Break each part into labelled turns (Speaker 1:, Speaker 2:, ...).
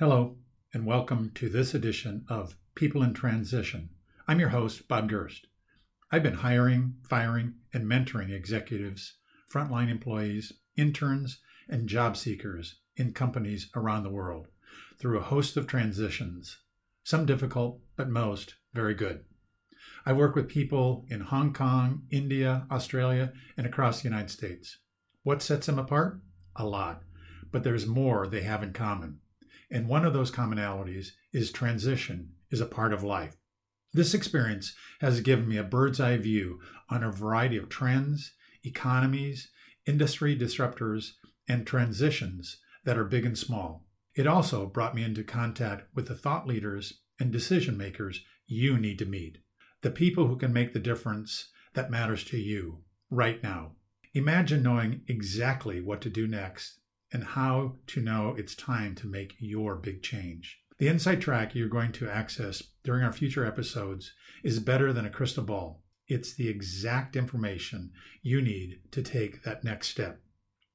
Speaker 1: Hello, and welcome to this edition of People in Transition. I'm your host, Bob Durst. I've been hiring, firing, and mentoring executives, frontline employees, interns, and job seekers in companies around the world through a host of transitions, some difficult, but most very good. I work with people in Hong Kong, India, Australia, and across the United States. What sets them apart? A lot, but there's more they have in common. And one of those commonalities is transition is a part of life. This experience has given me a bird's eye view on a variety of trends, economies, industry disruptors, and transitions that are big and small. It also brought me into contact with the thought leaders and decision makers you need to meet, the people who can make the difference that matters to you right now. Imagine knowing exactly what to do next and how to know it's time to make your big change. The inside track you're going to access during our future episodes is better than a crystal ball. It's the exact information you need to take that next step.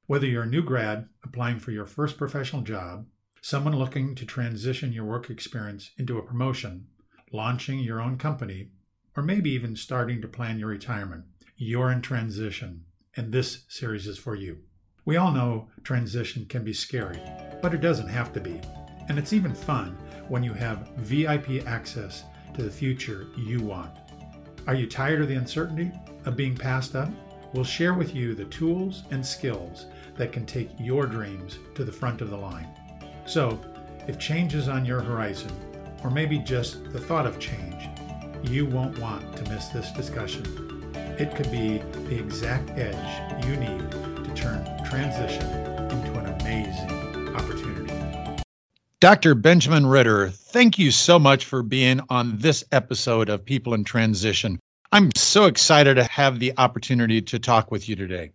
Speaker 1: Whether you're a new grad applying for your first professional job, someone looking to transition your work experience into a promotion, launching your own company, or maybe even starting to plan your retirement, you're in transition, and this series is for you. We all know transition can be scary, but it doesn't have to be. And it's even fun when you have VIP access to the future you want. Are you tired of the uncertainty of being passed up? We'll share with you the tools and skills that can take your dreams to the front of the line. So, if change is on your horizon, or maybe just the thought of change, you won't want to miss this discussion. It could be the exact edge you need to turn transition into an amazing opportunity.
Speaker 2: Dr. Benjamin Ritter, thank you so much for being on this episode of People in Transition. I'm so excited to have the opportunity to talk with you today.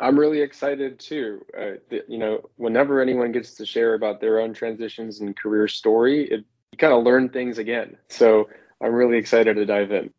Speaker 3: I'm really excited too. Uh, the, you know, whenever anyone gets to share about their own transitions and career story, it, you kind of learn things again. So I'm really excited to dive in.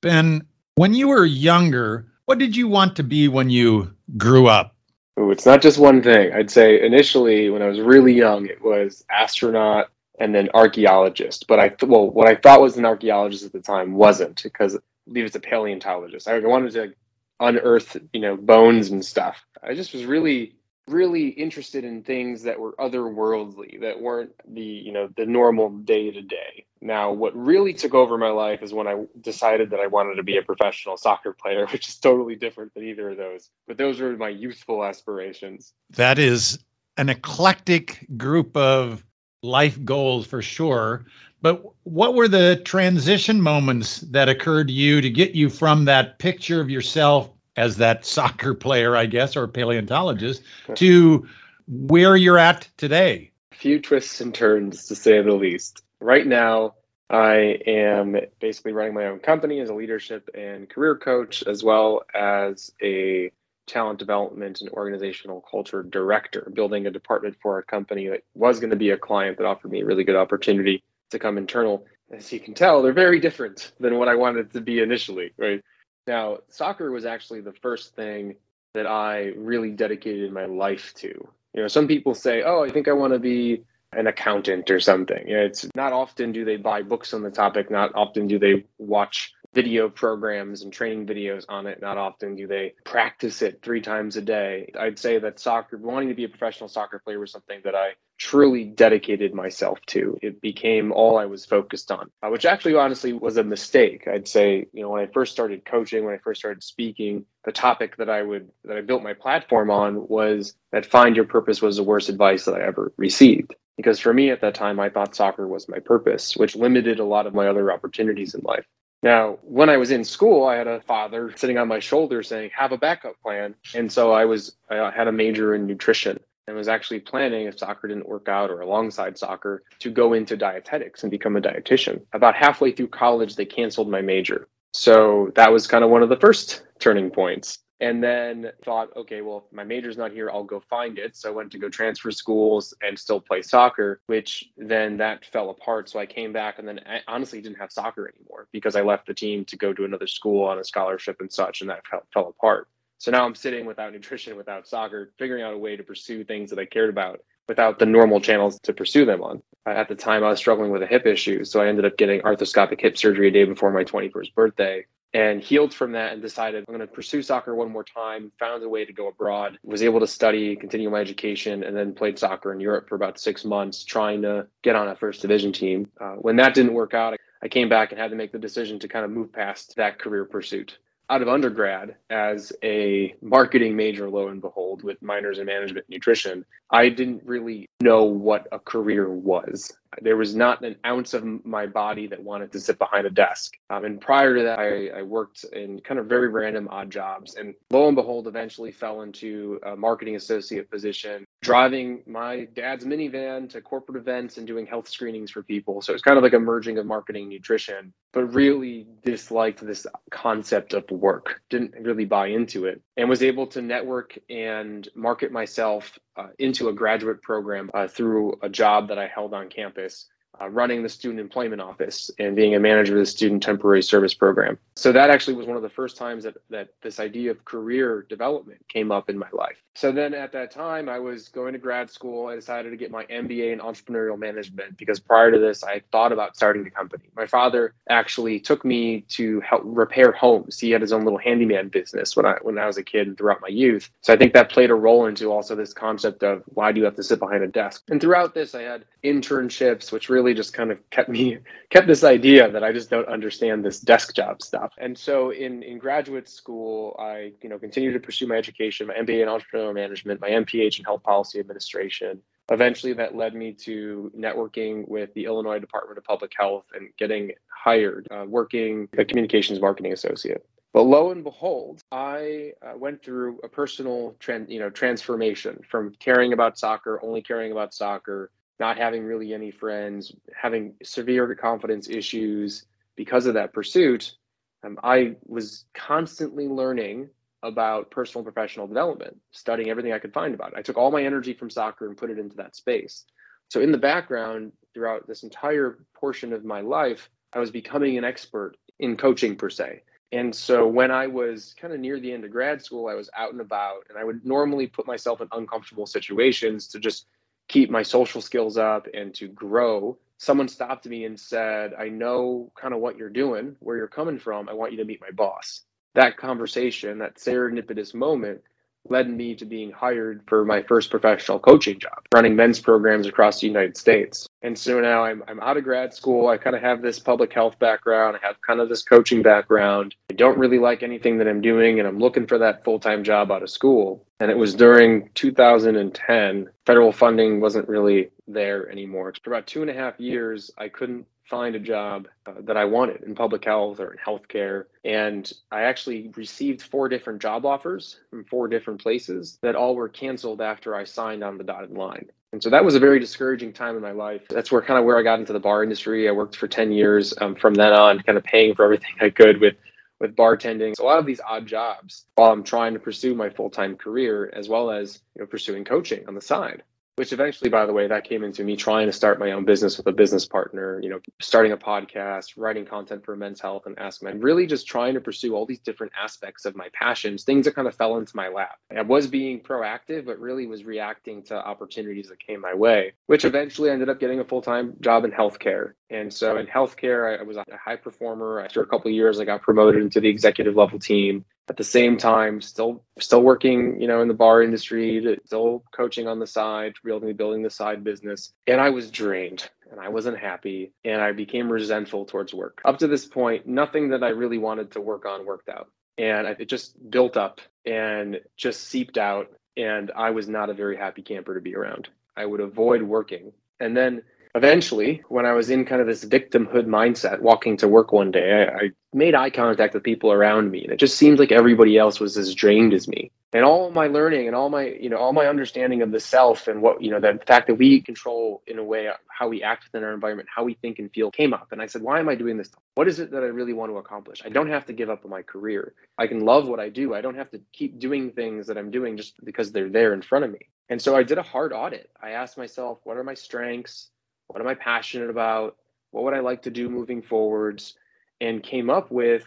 Speaker 2: Ben, when you were younger, what did you want to be when you grew up?
Speaker 3: Ooh, it's not just one thing. I'd say initially, when I was really young, it was astronaut and then archaeologist. But I, th- well, what I thought was an archaeologist at the time wasn't because I believe it's a paleontologist. I wanted to unearth, you know, bones and stuff. I just was really really interested in things that were otherworldly that weren't the you know the normal day to day. Now what really took over my life is when i decided that i wanted to be a professional soccer player which is totally different than either of those but those were my youthful aspirations.
Speaker 2: That is an eclectic group of life goals for sure but what were the transition moments that occurred to you to get you from that picture of yourself as that soccer player, I guess, or paleontologist, to where you're at today?
Speaker 3: A few twists and turns, to say the least. Right now, I am basically running my own company as a leadership and career coach, as well as a talent development and organizational culture director, building a department for a company that was going to be a client that offered me a really good opportunity to come internal. As you can tell, they're very different than what I wanted to be initially, right? Now, soccer was actually the first thing that I really dedicated my life to. You know, some people say, "Oh, I think I want to be an accountant or something." You know, it's not often do they buy books on the topic, not often do they watch video programs and training videos on it. Not often do they practice it three times a day. I'd say that soccer, wanting to be a professional soccer player, was something that I truly dedicated myself to. It became all I was focused on, uh, which actually honestly was a mistake. I'd say, you know, when I first started coaching, when I first started speaking, the topic that I would that I built my platform on was that find your purpose was the worst advice that I ever received. Because for me at that time, I thought soccer was my purpose, which limited a lot of my other opportunities in life. Now, when I was in school, I had a father sitting on my shoulder saying, have a backup plan. And so I was, I uh, had a major in nutrition and was actually planning if soccer didn't work out or alongside soccer to go into dietetics and become a dietitian. About halfway through college, they canceled my major. So that was kind of one of the first turning points and then thought, okay, well, if my major's not here, I'll go find it. So I went to go transfer schools and still play soccer, which then that fell apart. So I came back and then I honestly didn't have soccer anymore because I left the team to go to another school on a scholarship and such, and that fell, fell apart. So now I'm sitting without nutrition, without soccer, figuring out a way to pursue things that I cared about. without the normal channels to pursue them on. At the time, I was struggling with a hip issue, so I ended up getting arthroscopic hip surgery a day before my 21st birthday and healed from that and decided I'm going to pursue soccer one more time. Found a way to go abroad, was able to study, continue my education, and then played soccer in Europe for about six months, trying to get on a first division team. Uh, when that didn't work out, I came back and had to make the decision to kind of move past that career pursuit out of undergrad as a marketing major, lo and behold, with minors in management and nutrition, I didn't really know what a career was. There was not an ounce of my body that wanted to sit behind a desk. Um, and prior to that, I, I, worked in kind of very random odd jobs. And lo and behold, eventually fell into a marketing associate position, driving my dad's minivan to corporate events and doing health screenings for people. So it's kind of like a merging of marketing and nutrition, but really disliked this concept of work, didn't really buy into it, and was able to network and market myself uh, into a graduate program uh, through a job that I held on campus uh, running the student employment office and being a manager of the student temporary service program. So that actually was one of the first times that, that this idea of career development came up in my life. So then at that time, I was going to grad school. I decided to get my MBA in entrepreneurial management because prior to this, I thought about starting a company. My father actually took me to help repair homes. He had his own little handyman business when I when I was a kid and throughout my youth. So I think that played a role into also this concept of why do you have to sit behind a desk? And throughout this, I had internships, which really just kind of kept me kept this idea that I just don't understand this desk job stuff. And so in in graduate school, I you know continued to pursue my education, my MBA in entrepreneurial management, my MPH in health policy administration. Eventually, that led me to networking with the Illinois Department of Public Health and getting hired, uh, working a communications marketing associate. But lo and behold, I uh, went through a personal trend, you know, transformation from caring about soccer, only caring about soccer, not having really any friends, having severe confidence issues because of that pursuit, um, I was constantly learning about personal professional development, studying everything I could find about it. I took all my energy from soccer and put it into that space. So, in the background, throughout this entire portion of my life, I was becoming an expert in coaching per se. And so when I was kind of near the end of grad school, I was out and about, and I would normally put myself in uncomfortable situations to just keep my social skills up and to grow, someone stopped me and said, I know kind of what you're doing, where you're coming from. I want you to meet my boss. That conversation, that serendipitous moment, led me to being hired for my first professional coaching job, running men's programs across the United States. And so now I'm, I'm out of grad school. I kind of have this public health background. I have kind of this coaching background. I don't really like anything that I'm doing, and I'm looking for that full time job out of school. And it was during 2010, federal funding wasn't really there anymore. For about two and a half years, I couldn't find a job uh, that I wanted in public health or in healthcare. And I actually received four different job offers from four different places that all were canceled after I signed on the dotted line. And so that was a very discouraging time in my life. That's where kind of where I got into the bar industry. I worked for 10 years um, from then on, kind of paying for everything I could with with bartending. So a lot of these odd jobs while I'm trying to pursue my full-time career as well as you know pursuing coaching on the side which eventually by the way that came into me trying to start my own business with a business partner you know starting a podcast writing content for men's health and AskMen really just trying to pursue all these different aspects of my passions things that kind of fell into my lap. I was being proactive but really was reacting to opportunities that came my way which eventually ended up getting a full-time job in healthcare. And so in healthcare i, I was a high performer. After a couple years i got promoted into the executive level team at the same time still still working you know in the bar industry still coaching on the side building building the side business. And i was drained and i wasn't happy and i became resentful towards work. Up to this point nothing that i really wanted to work on worked out. And it just built up and just seeped out and i was not a very happy camper to be around. I would avoid working. And then eventually, when I was in kind of this victimhood mindset, walking to work one day, I, I, made eye contact with people around me, and it just seemed like everybody else was as drained as me. And all my learning and all my, you know, all my understanding of the self and what, you know, the fact that we control in a way how we act within our environment, how we think and feel came up. And I said, why am I doing this? What is it that I really want to accomplish? I don't have to give up on my career. I can love what I do. I don't have to keep doing things that I'm doing just because they're there in front of me. And so I did a hard audit. I asked myself, what are my strengths? What am I passionate about? What would I like to do moving forwards? And came up with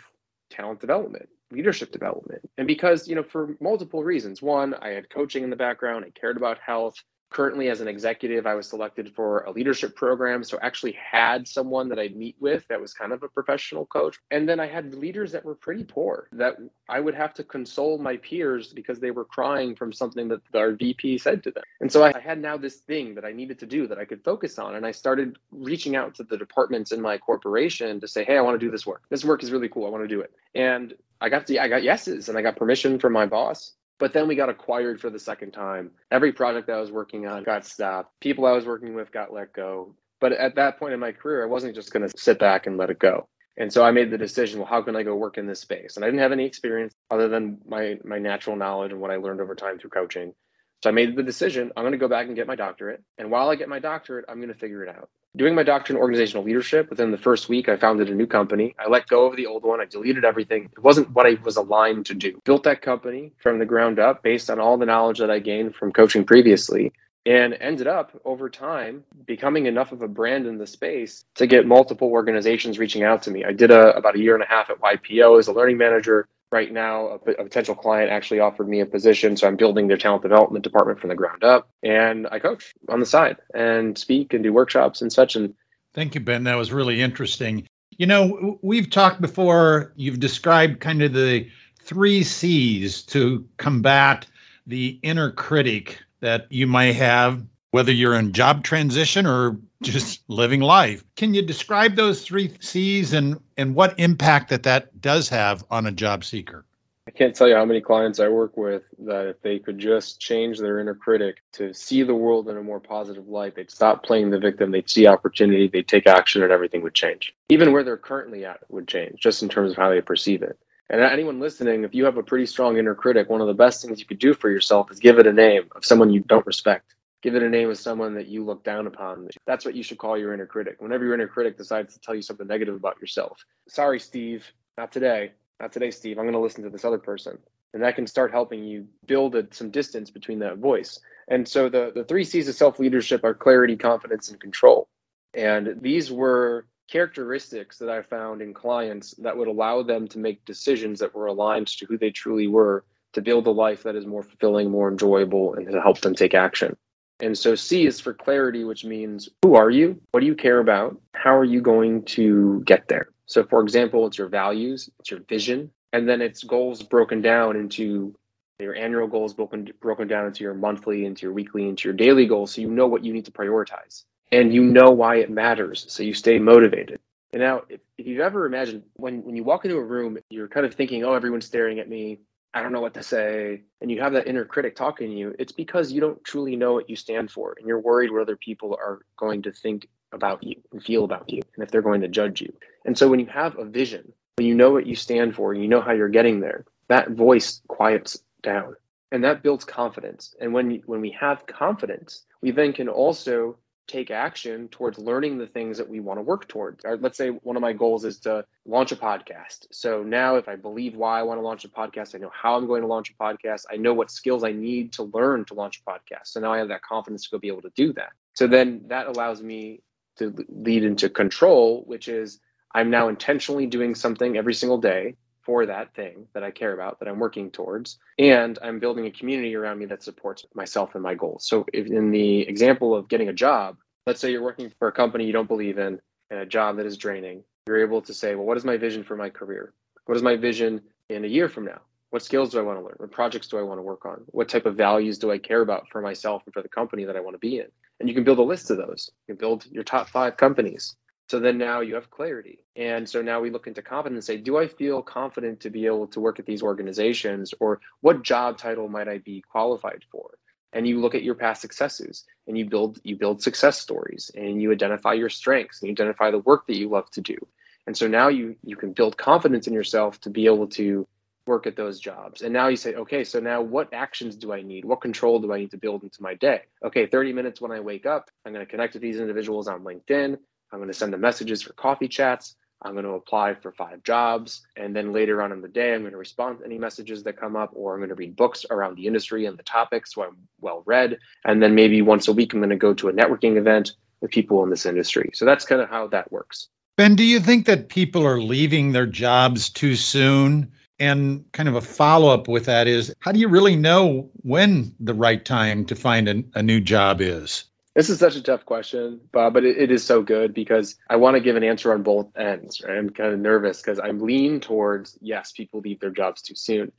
Speaker 3: talent development, leadership development. And because, you know, for multiple reasons. One, I had coaching in the background, I cared about health. Currently as an executive i was selected for a leadership program so actually had someone that i'd meet with that was kind of a professional coach. And then i had leaders that were pretty poor that i would have to console my peers because they were crying from something that our vp said to them. And so i had now this thing that i needed to do that i could focus on. And i started reaching out to the departments in my corporation to say hey i want to do this work. This work is really cool. I want to do it. And i got the i got yeses and i got permission from my boss but then we got acquired for the second time. Every project that I was working on got stopped. People I was working with got let go. But at that point in my career, I wasn't just going to sit back and let it go. And so I made the decision, well, how can I go work in this space? And I didn't have any experience other than my my natural knowledge and what I learned over time through coaching. So I made the decision, I'm going to go back and get my doctorate. And while I get my doctorate, I'm going to figure it out. Doing my doctorate in organizational leadership, within the first week, I founded a new company. I let go of the old one. I deleted everything. It wasn't what I was aligned to do. Built that company from the ground up based on all the knowledge that I gained from coaching previously and ended up over time becoming enough of a brand in the space to get multiple organizations reaching out to me. I did a, about a year and a half at YPO as a learning manager right now a, potential client actually offered me a position so i'm building their talent development department from the ground up and i coach on the side and speak and do workshops and such and
Speaker 2: thank you ben. That was really interesting. You know we've talked before you've described kind of the three c's to combat the inner critic that you might have whether you're in job transition or just living life. Can you describe those three C's and, and what impact that that does have on a job seeker?
Speaker 3: I can't tell you how many clients I work with that if they could just change their inner critic to see the world in a more positive light, they'd stop playing the victim, they'd see opportunity, they'd take action, and everything would change. Even where they're currently at would change, just in terms of how they perceive it. And anyone listening, if you have a pretty strong inner critic, one of the best things you could do for yourself is give it a name of someone you don't respect give it a name of someone that you look down upon. That's what you should call your inner critic. Whenever your inner critic decides to tell you something negative about yourself, sorry, Steve, not today. Not today, Steve. I'm going to listen to this other person. And that can start helping you build a, some distance between that voice. And so the, the three C's of self leadership are clarity, confidence, and control. And these were characteristics that I found in clients that would allow them to make decisions that were aligned to who they truly were to build a life that is more fulfilling, more enjoyable, and to help them take action. And so C is for clarity, which means who are you? What do you care about? How are you going to get there? So, for example, it's your values, it's your vision, and then it's goals broken down into your annual goals broken broken down into your monthly, into your weekly, into your daily goals, so you know what you need to prioritize and you know why it matters, so you stay motivated. And now, if, if you've ever imagined when when you walk into a room, you're kind of thinking, "Oh, everyone's staring at me. I don't know what to say, and you have that inner critic talking to you, it's because you don't truly know what you stand for and you're worried what other people are going to think about you and feel about you and if they're going to judge you. And so when you have a vision, when you know what you stand for and you know how you're getting there, that voice quiets down and that builds confidence. And when when we have confidence, we then can also take action towards learning the things that we want to work towards. Let's say one of my goals is to launch a podcast. So now, if I believe why I want to launch a podcast, I know how I'm going to launch a podcast. I know what skills I need to learn to launch a podcast. So now I have that confidence to go be able to do that. So then that allows me to lead into control, which is I'm now intentionally doing something every single day for that thing that I care about, that I'm working towards. And I'm building a community around me that supports myself and my goals. So, if in the example of getting a job, let's say you're working for a company you don't believe in and a job that is draining, you're able to say, well, what is my vision for my career? What is my vision in a year from now? What skills do I want to learn? What projects do I want to work on? What type of values do I care about for myself and for the company that I want to be in? And you can build a list of those. You can build your top five companies so then now you have clarity. And so now we look into confidence and say, do I feel confident to be able to work at these organizations or what job title might I be qualified for? And you look at your past successes and you build you build success stories and you identify your strengths and you identify the work that you love to do. And so now you you can build confidence in yourself to be able to work at those jobs. And now you say, okay, so now what actions do I need? What control do I need to build into my day? Okay, 30 minutes when I wake up, I'm going to connect with these individuals on LinkedIn. I'm going to send them messages for coffee chats. I'm going to apply for five jobs. And then later on in the day, I'm going to respond to any messages that come up, or I'm going to read books around the industry and the topics so I'm well read. And then maybe once a week, I'm going to go to a networking event with people in this industry. So that's kind of how that works.
Speaker 2: Ben, do you think that people are leaving their jobs too soon And kind of a follow up with that is how do you really know when the right time to find a new job is?
Speaker 3: This is such a tough question, Bob, but it, it is so good because I want to give an answer on both ends. Right? I'm kind of nervous because I'm lean towards yes, people leave their jobs too soon,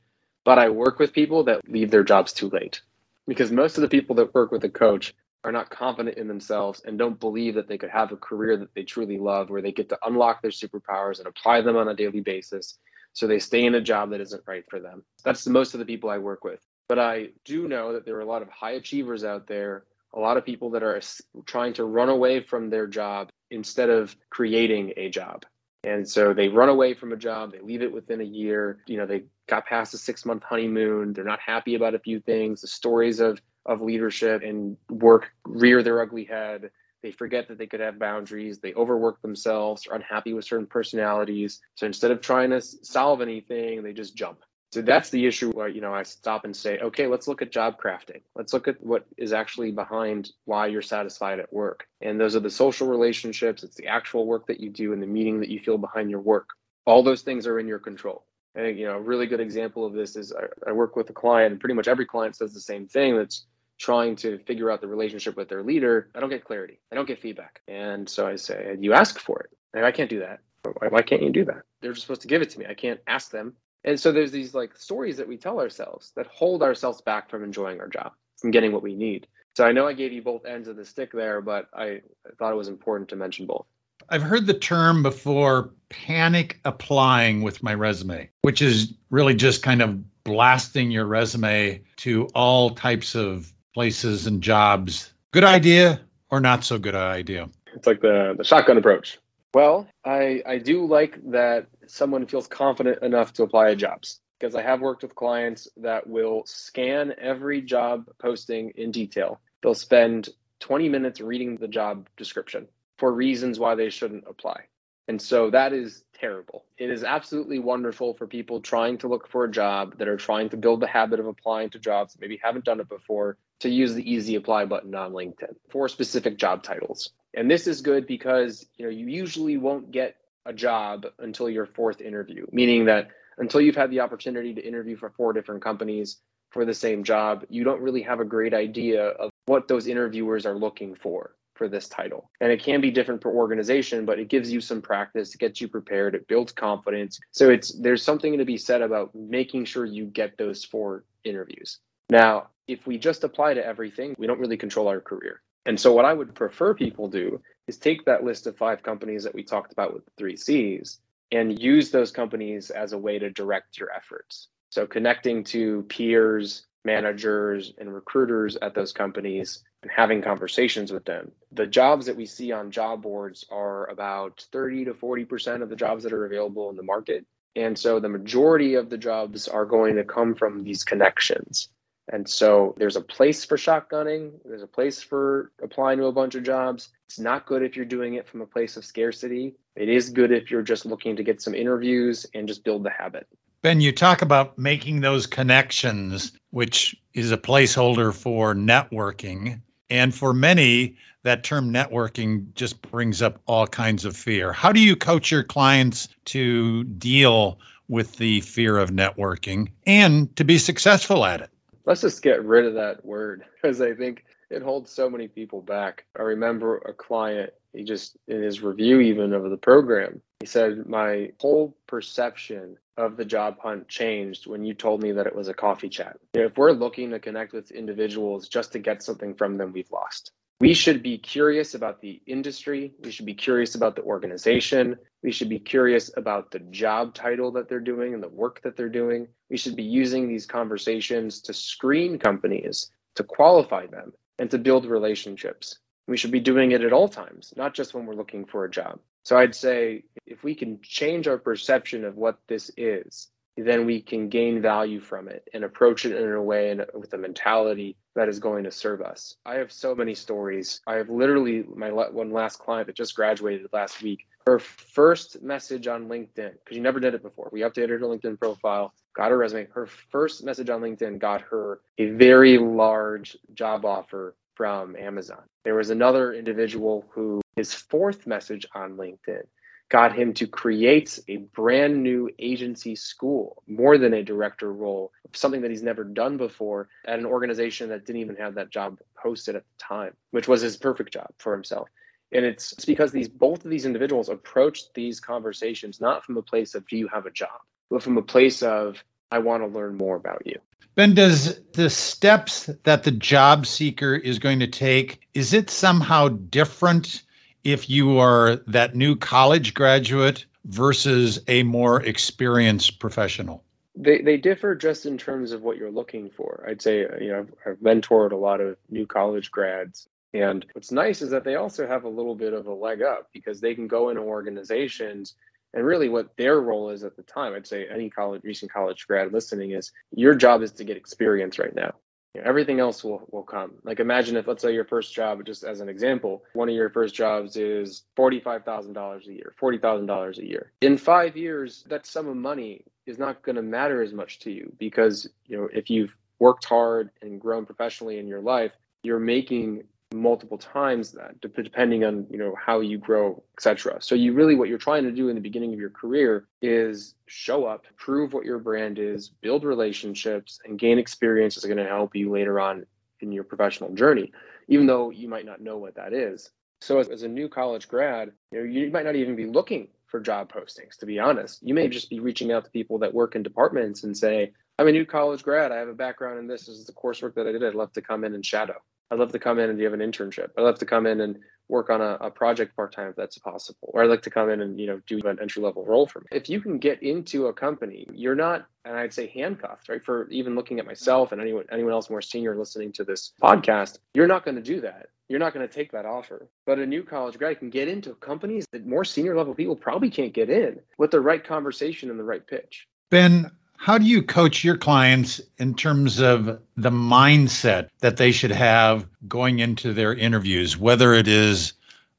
Speaker 3: but I work with people that leave their jobs too late because most of the people that work with a coach are not confident in themselves and don't believe that they could have a career that they truly love where they get to unlock their superpowers and apply them on a daily basis so they stay in a job that isn't right for them. That's most of the people I work with. But I do know that there are a lot of high achievers out there a lot of people that are trying to run away from their job instead of creating a job. And so they run away from a job, they leave it within a year. You know, they got past a six month honeymoon, they're not happy about a few things. The stories of, of leadership and work rear their ugly head. They forget that they could have boundaries. They overwork themselves, are unhappy with certain personalities. So instead of trying to solve anything, they just jump. So that's the issue where, you know, I stop and say, okay, let's look at job crafting. Let's look at what is actually behind why you're satisfied at work. And those are the social relationships, it's the actual work that you do and the meaning that you feel behind your work. All those things are in your control. And, you know, a really good example of this is I, I work with a client, and pretty much every client says the same thing that's trying to figure out the relationship with their leader. I don't get clarity, I don't get feedback. And so I say, you ask for it. Like, I can't do that. Why, why can't you do that? They're just supposed to give it to me. I can't ask them and so there's these like stories that we tell ourselves that hold ourselves back from enjoying our job, from getting what we need. So I know I gave you both ends of the stick there, but I, I thought it was important to mention both.
Speaker 2: I've heard the term before panic applying with my resume, which is really just kind of blasting your resume to all types of places and jobs. Good idea or not so good idea?
Speaker 3: It's like the, the shotgun approach. Well, I, I do like that someone feels confident enough to apply to jobs because I have worked with clients that will scan every job posting in detail. They'll spend 20 minutes reading the job description for reasons why they shouldn't apply. And so that is terrible. It is absolutely wonderful for people trying to look for a job that are trying to build the habit of applying to jobs, maybe haven't done it before, to use the easy apply button on LinkedIn for specific job titles. And this is good because you know you usually won't get a job until your fourth interview, meaning that until you've had the opportunity to interview for four different companies for the same job, you don't really have a great idea of what those interviewers are looking for for this title. And it can be different per organization, but it gives you some practice, it gets you prepared, it builds confidence. So it's there's something to be said about making sure you get those four interviews. Now, if we just apply to everything, we don't really control our career. And so, what I would prefer people do is take that list of five companies that we talked about with the three C's and use those companies as a way to direct your efforts. So, connecting to peers, managers, and recruiters at those companies and having conversations with them. The jobs that we see on job boards are about 30 to 40% of the jobs that are available in the market. And so, the majority of the jobs are going to come from these connections. And so there's a place for shotgunning, there's a place for applying to a bunch of jobs. It's not good if you're doing it from a place of scarcity. It is good if you're just looking to get some interviews and just build the habit.
Speaker 2: Ben, you talk about making those connections, which is a placeholder for networking. And for many, that term networking just brings up all kinds of fear. How do you coach your clients to deal with the fear of networking and to be successful at it?
Speaker 3: Let's just get rid of that word because I think it holds so many people back. I remember a client, he just in his review even of the program, he said, My whole perception of the job hunt changed when you told me that it was a coffee chat. If we're looking to connect with individuals just to get something from them, we've lost. We should be curious about the industry. We should be curious about the organization. We should be curious about the job title that they're doing and the work that they're doing. We should be using these conversations to screen companies, to qualify them, and to build relationships. We should be doing it at all times, not just when we're looking for a job. So I'd say if we can change our perception of what this is, then we can gain value from it and approach it in a way and with a mentality that is going to serve us. I have so many stories. I have literally my one last client that just graduated last week. Her first message on LinkedIn, because you never did it before. We updated her LinkedIn profile, got her resume. Her first message on LinkedIn got her a very large job offer from Amazon. There was another individual who his fourth message on LinkedIn got him to create a brand new agency school, more than a director role, something that he's never done before at an organization that didn't even have that job posted at the time, which was his perfect job for himself. And it's, because these both of these individuals approached these conversations not from a place of do you have a job, but from a place of I want to learn more about you.
Speaker 2: Ben, does the steps that the job seeker is going to take, is it somehow different if you are that new college graduate versus a more experienced professional?
Speaker 3: They, they differ just in terms of what you're looking for. I'd say, uh, you know, I've, I've mentored a lot of new college grads. And what's nice is that they also have a little bit of a leg up because they can go into organizations and really what their role is at the time. I'd say any college, recent college grad listening is your job is to get experience right now you know, everything else will, will come. Like imagine if let's say your first job, just as an example, one of your first jobs is $45,000 a year, $40,000 a year. In five years, that sum of money is not going to matter as much to you because, you know, if you've worked hard and grown professionally in your life, you're making multiple times that depending on you know how you grow etc so you really what you're trying to do in the beginning of your career is show up prove what your brand is build relationships and gain experience is going to help you later on in your professional journey even though you might not know what that is. So as, as a new college grad you know you might not even be looking for job postings to be honest. You may just be reaching out to people that work in departments and say i'm a new college grad. I have a background in this. This is the coursework that i did. I'd love to come in and shadow I'd love to come in and do you have an internship. I'd love to come in and work on a, a project part time if that's possible. Or I'd like to come in and you know do an entry level role for me. If you can get into a company, you're not, and I'd say handcuffed, right? For even looking at myself and anyone anyone else more senior listening to this podcast, you're not going to do that. You're not going to take that offer. But a new college grad can get into companies that more senior level people probably can't get in with the right conversation and the right pitch.
Speaker 2: Ben, how do you coach your clients in terms of the mindset that they should have going into their interviews, whether it is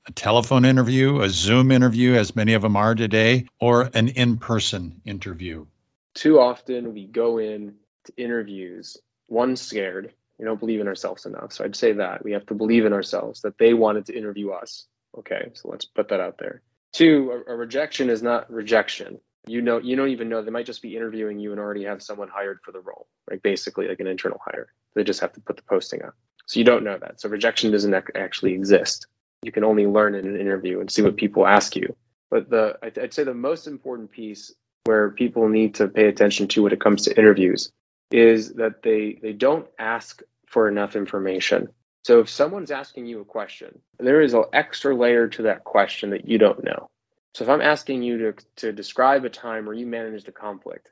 Speaker 2: a telephone interview, a Zoom interview, as many of them are today, or an in person interview?
Speaker 3: Too often we go in to interviews, one, scared. We don't believe in ourselves enough. So I'd say that we have to believe in ourselves that they wanted to interview us. Okay, so let's put that out there. Two, a, a rejection is not rejection you know you don't even know they might just be interviewing you and already have someone hired for the role right basically like an internal hire. They just have to put the posting up. So you don't know that. So rejection doesn't actually exist. You can only learn in an interview and see what people ask you. But the i'd say the most important piece where people need to pay attention to when it comes to interviews is that they they don't ask for enough information. So if someone's asking you a question there is an extra layer to that question that you don't know so if I'm asking you to, to describe a time where you managed a conflict,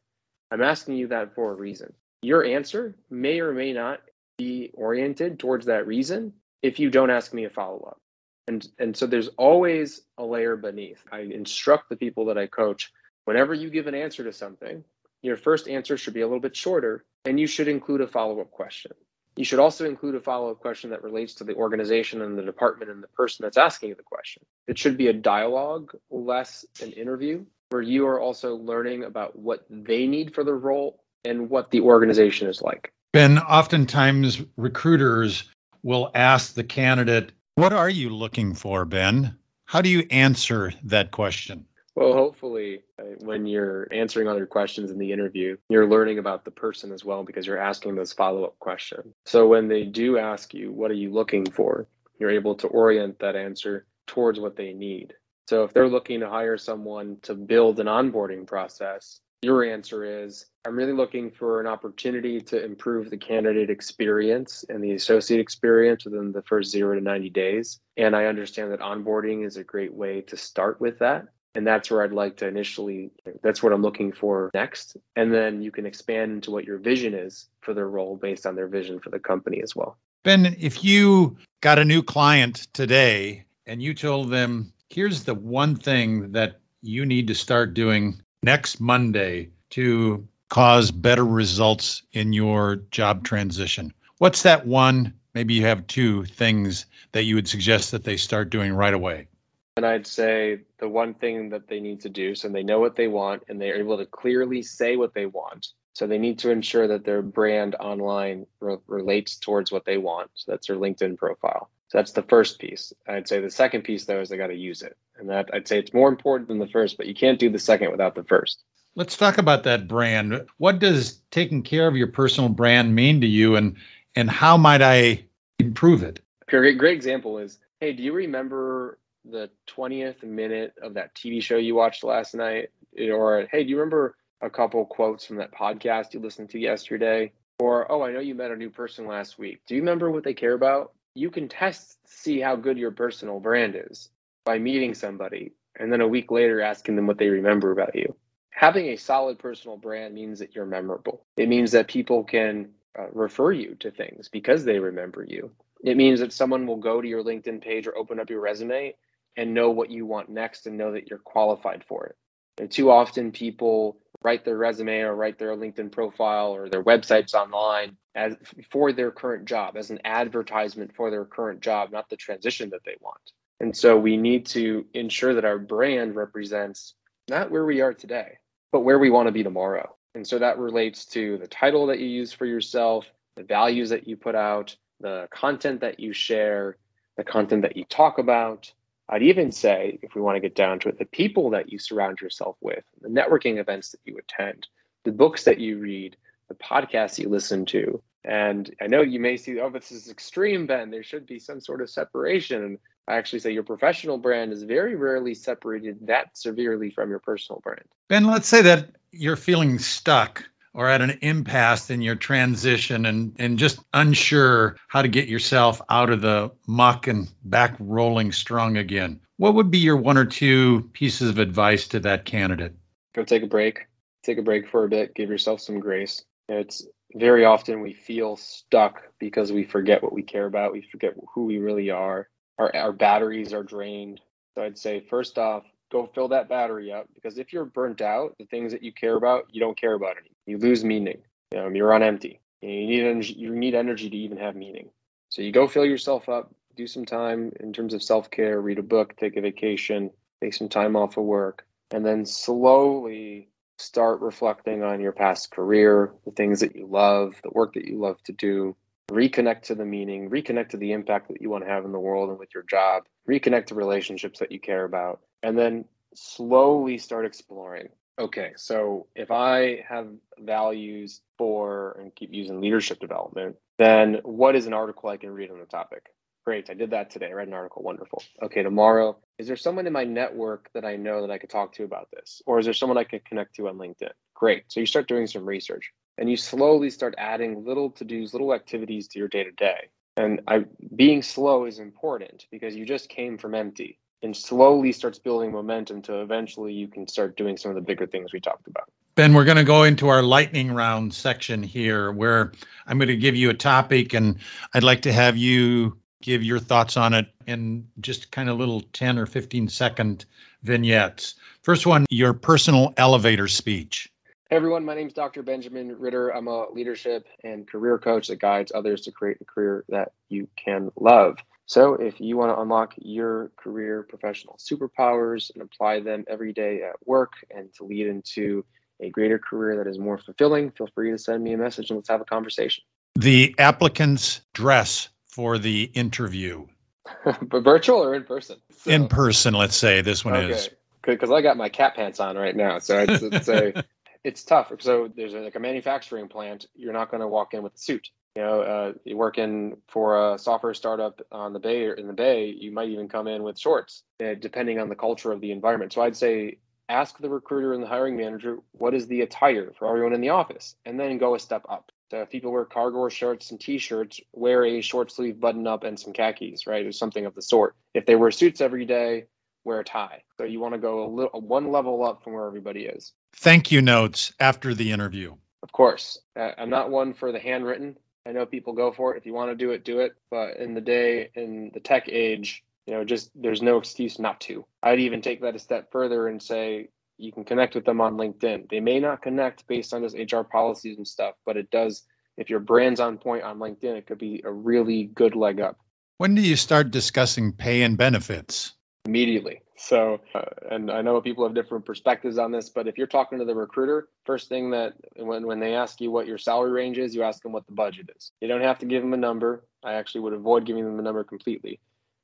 Speaker 3: I'm asking you that for a reason. Your answer may or may not be oriented towards that reason if you don't ask me a follow up. And, and so there's always a layer beneath. I instruct the people that I coach whenever you give an answer to something, your first answer should be a little bit shorter and you should include a follow up question. You should also include a follow up question that relates to the organization and the department and the person that's asking the question. It should be a dialogue, less an interview, where you are also learning about what they need for the role and what the organization is like.
Speaker 2: Ben, oftentimes recruiters will ask the candidate, What are you looking for, Ben? How do you answer that question?
Speaker 3: Well, hopefully, uh, when you're answering other questions in the interview, you're learning about the person as well because you're asking those follow up questions. So when they do ask you, what are you looking for? You're able to orient that answer towards what they need. So if they're looking to hire someone to build an onboarding process, your answer is I'm really looking for an opportunity to improve the candidate experience and the associate experience within the first zero to 90 days. And I understand that onboarding is a great way to start with that and that's where I'd like to initially that's what I'm looking for next and then you can expand into what your vision is for their role based on their vision for the company as well.
Speaker 2: Ben, if you got a new client today and you told them here's the one thing that you need to start doing next Monday to cause better results in your job transition. What's that one? Maybe you have two things that you would suggest that they start doing right away.
Speaker 3: And I'd say the one thing that they need to do so they know what they want and they're able to clearly say what they want. So they need to ensure that their brand online re- relates towards what they want. So that's their LinkedIn profile. So that's the first piece. I'd say the second piece though is they got to use it. And that I'd say it's more important than the first, but you can't do the second without the first.
Speaker 2: Let's talk about that brand. What does taking care of your personal brand mean to you and and how might I improve it?
Speaker 3: A great, great example is, hey, do you remember the 20th minute of that TV show you watched last night? Or, hey, do you remember a couple quotes from that podcast you listened to yesterday? Or, oh, I know you met a new person last week. Do you remember what they care about? You can test see how good your personal brand is by meeting somebody and then a week later asking them what they remember about you. Having a solid personal brand means that you're memorable. It means that people can uh, refer you to things because they remember you. It means that someone will go to your LinkedIn page or open up your resume and know what you want next and know that you're qualified for it. And too often people write their resume or write their LinkedIn profile or their websites online as for their current job as an advertisement for their current job, not the transition that they want. And so we need to ensure that our brand represents not where we are today, but where we want to be tomorrow. And so that relates to the title that you use for yourself, the values that you put out, the content that you share, the content that you talk about. I'd even say, if we want to get down to it, the people that you surround yourself with, the networking events that you attend, the books that you read, the podcasts you listen to. And I know you may see, oh, this is extreme, Ben. There should be some sort of separation. I actually say your professional brand is very rarely separated that severely from your personal brand.
Speaker 2: Ben, let's say that you're feeling stuck or at an impasse in your transition and, and just unsure how to get yourself out of the muck and back rolling strong again. What would be your one or two pieces of advice to that candidate?
Speaker 3: Go take a break. Take a break for a bit. Give yourself some grace. It's very often we feel stuck because we forget what we care about. We forget who we really are our, our batteries are drained. So I'd say first off, go fill that battery up because if you're burnt out, the things that you care about, you don't care about anymore. You lose meaning. You're on empty. You need you need energy to even have meaning. So you go fill yourself up, do some time in terms of self-care, read a book, take a vacation, take some time off of work, and then slowly start reflecting on your past career, the things that you love, the work that you love to do, reconnect to the meaning, reconnect to the impact that you want to have in the world and with your job, reconnect to relationships that you care about, and then slowly start exploring. Okay, so if I have values for and keep using leadership development, then what is an article I can read on the topic? Great, I did that today. I read an article. Wonderful. Okay, tomorrow, is there someone in my network that I know that I could talk to about this? Or is there someone I could connect to on LinkedIn? Great. So you start doing some research and you slowly start adding little to dos, little activities to your day to day. And I, being slow is important because you just came from empty and slowly starts building momentum to eventually you can start doing some of the bigger things we talked about.
Speaker 2: Ben, we're going to go into our lightning round section here where I'm going to give you a topic and I'd like to have you give your thoughts on it in just kind of little 10 or 15 second vignettes. First one, your personal elevator speech.
Speaker 3: Hey everyone, my name is Dr. Benjamin Ritter. I'm a leadership and career coach that guides others to create a career that you can love. So, if you want to unlock your career professional superpowers and apply them every day at work and to lead into a greater career that is more fulfilling, feel free to send me a message and let's have a conversation.
Speaker 2: The applicant's dress for the interview.
Speaker 3: but virtual or in person?
Speaker 2: So, in person, let's say this one okay. is.
Speaker 3: Because I got my cat pants on right now, so it's, it's a it's tough. So there's a, like a manufacturing plant. You're not going to walk in with a suit. You know, uh, you work in for a software startup on the bay or in the bay. You might even come in with shorts, uh, depending on the culture of the environment. So I'd say ask the recruiter and the hiring manager what is the attire for everyone in the office, and then go a step up. So if people wear cargo shirts and t-shirts, wear a short sleeve button up and some khakis, right, or something of the sort. If they wear suits every day, wear a tie. So you want to go a little one level up from where everybody is.
Speaker 2: Thank you notes after the interview.
Speaker 3: Of course, I'm not one for the handwritten. I know people go for it. If you want to do it, do it. But in the day, in the tech age, you know, just there's no excuse not to. I'd even take that a step further and say you can connect with them on LinkedIn. They may not connect based on just HR policies and stuff, but it does. If your brand's on point on LinkedIn, it could be a really good leg up.
Speaker 2: When do you start discussing pay and benefits?
Speaker 3: Immediately. So, uh, and I know people have different perspectives on this, but if you're talking to the recruiter, first thing that when, when they ask you what your salary range is, you ask them what the budget is. You don't have to give them a number. I actually would avoid giving them a number completely.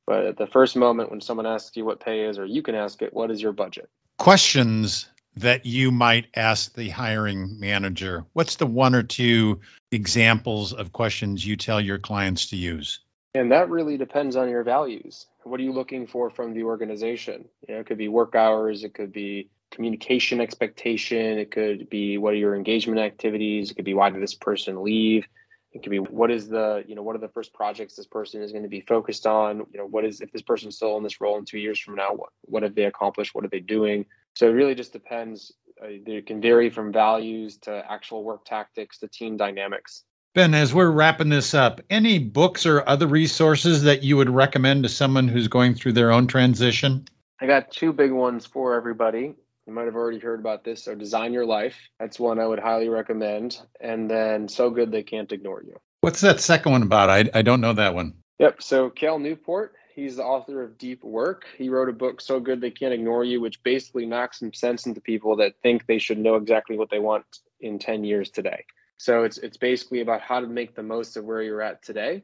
Speaker 3: But at the first moment when someone asks you what pay is, or you can ask it, what is your budget?
Speaker 2: Questions that you might ask the hiring manager. What's the one or two examples of questions you tell your clients to use?
Speaker 3: And that really depends on your values. What are you looking for from the organization? You know, it could be work hours, it could be communication expectation, it could be what are your engagement activities, it could be why did this person leave? It could be what is the, you know, what are the first projects this person is going to be focused on? You know, what is if this person's still in this role in two years from now, what what have they accomplished? What are they doing? So it really just depends. Uh, it can vary from values to actual work tactics to team dynamics.
Speaker 2: Ben, as we're wrapping this up, any books or other resources that you would recommend to someone who's going through their own transition?
Speaker 3: I got two big ones for everybody. You might have already heard about this. So, Design Your Life. That's one I would highly recommend. And then So Good They Can't Ignore You.
Speaker 2: What's that second one about? I, I don't know that one.
Speaker 3: Yep. So, Cal Newport, he's the author of Deep Work. He wrote a book, So Good They Can't Ignore You, which basically knocks some sense into people that think they should know exactly what they want in 10 years today. So, it's, it's basically about how to make the most of where you're at today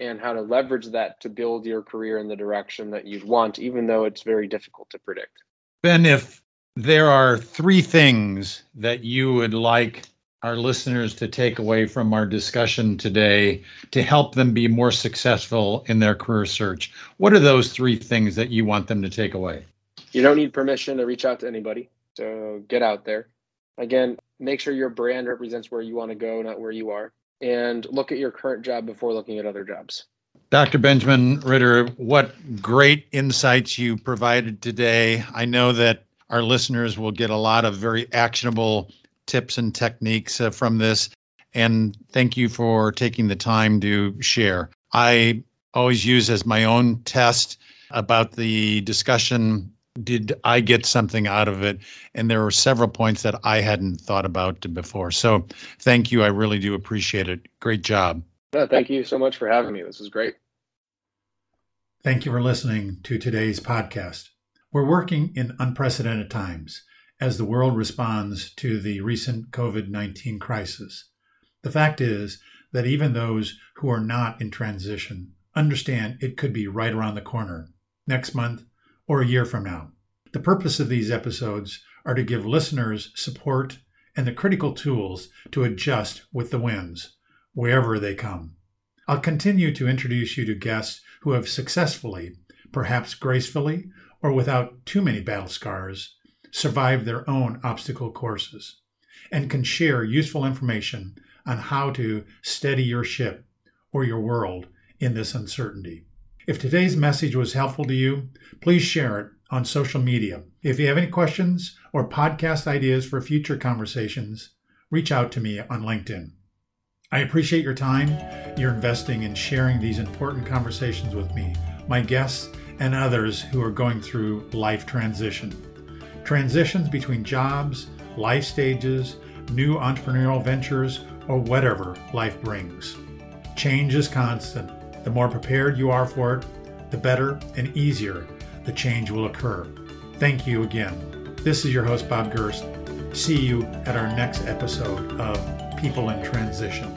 Speaker 3: and how to leverage that to build your career in the direction that you'd want, even though it's very difficult to predict.
Speaker 2: Ben, if there are three things that you would like our listeners to take away from our discussion today to help them be more successful in their career search. What are those three things that you want them to take away?
Speaker 3: You don't need permission to reach out to anybody. So get out there. Again, make sure your brand represents where you want to go, not where you are. And look at your current job before looking at other jobs.
Speaker 2: Dr. Benjamin Ritter, what great insights you provided today. I know that our listeners will get a lot of very actionable tips and techniques uh, from this. And thank you for taking the time to share. I always use as my own test about the discussion did I get something out of it? And there were several points that I hadn't thought about before. So thank you. I really do appreciate it. Great job.
Speaker 3: No, thank you so much for having me. This was great.
Speaker 1: Thank you for listening to today's podcast. We're working in unprecedented times as the world responds to the recent COVID 19 crisis. The fact is that even those who are not in transition understand it could be right around the corner, next month, or a year from now. The purpose of these episodes are to give listeners support and the critical tools to adjust with the winds, wherever they come. I'll continue to introduce you to guests who have successfully, perhaps gracefully, or without too many battle scars, survived their own obstacle courses, and can share useful information on how to steady your ship or your world in this uncertainty. If today's message was helpful to you, please share it on social media. If you have any questions or podcast ideas for future conversations, reach out to me on LinkedIn. I appreciate your time you're investing in sharing these important conversations with me, my guests, and others who are going through life transition. Transitions between jobs, life stages, new entrepreneurial ventures, or whatever life brings. Change is constant. The more prepared you are for it, the better and easier the change will occur. Thank you again. This is your host, Bob Gerst. See you at our next episode of People in Transition.